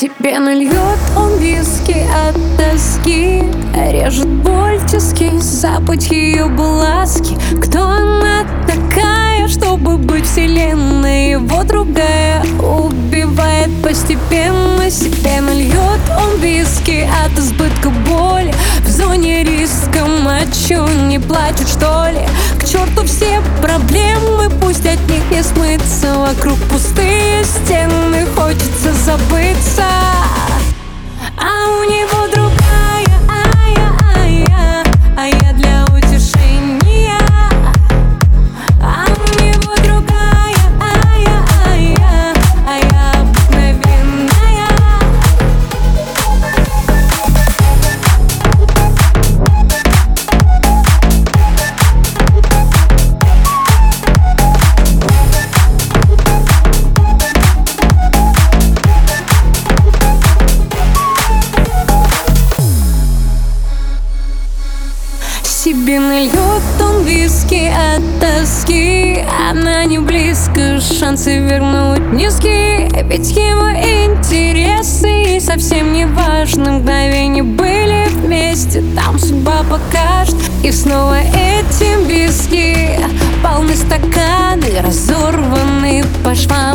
Себе нальет он виски от тоски Режет боль тиски, запах ее глазки Кто она такая, чтобы быть вселенной? Его другая убивает постепенно Себе нальет он виски от избытка боли. В зоне риска мочу, не плачут что ли? К черту все проблемы, Себе нальет он виски от тоски. Она не близко, шансы вернуть низкие Ведь его интересы совсем не важны Мгновения были вместе, там судьба покажет. И снова эти виски Полны стаканы, разорваны по швам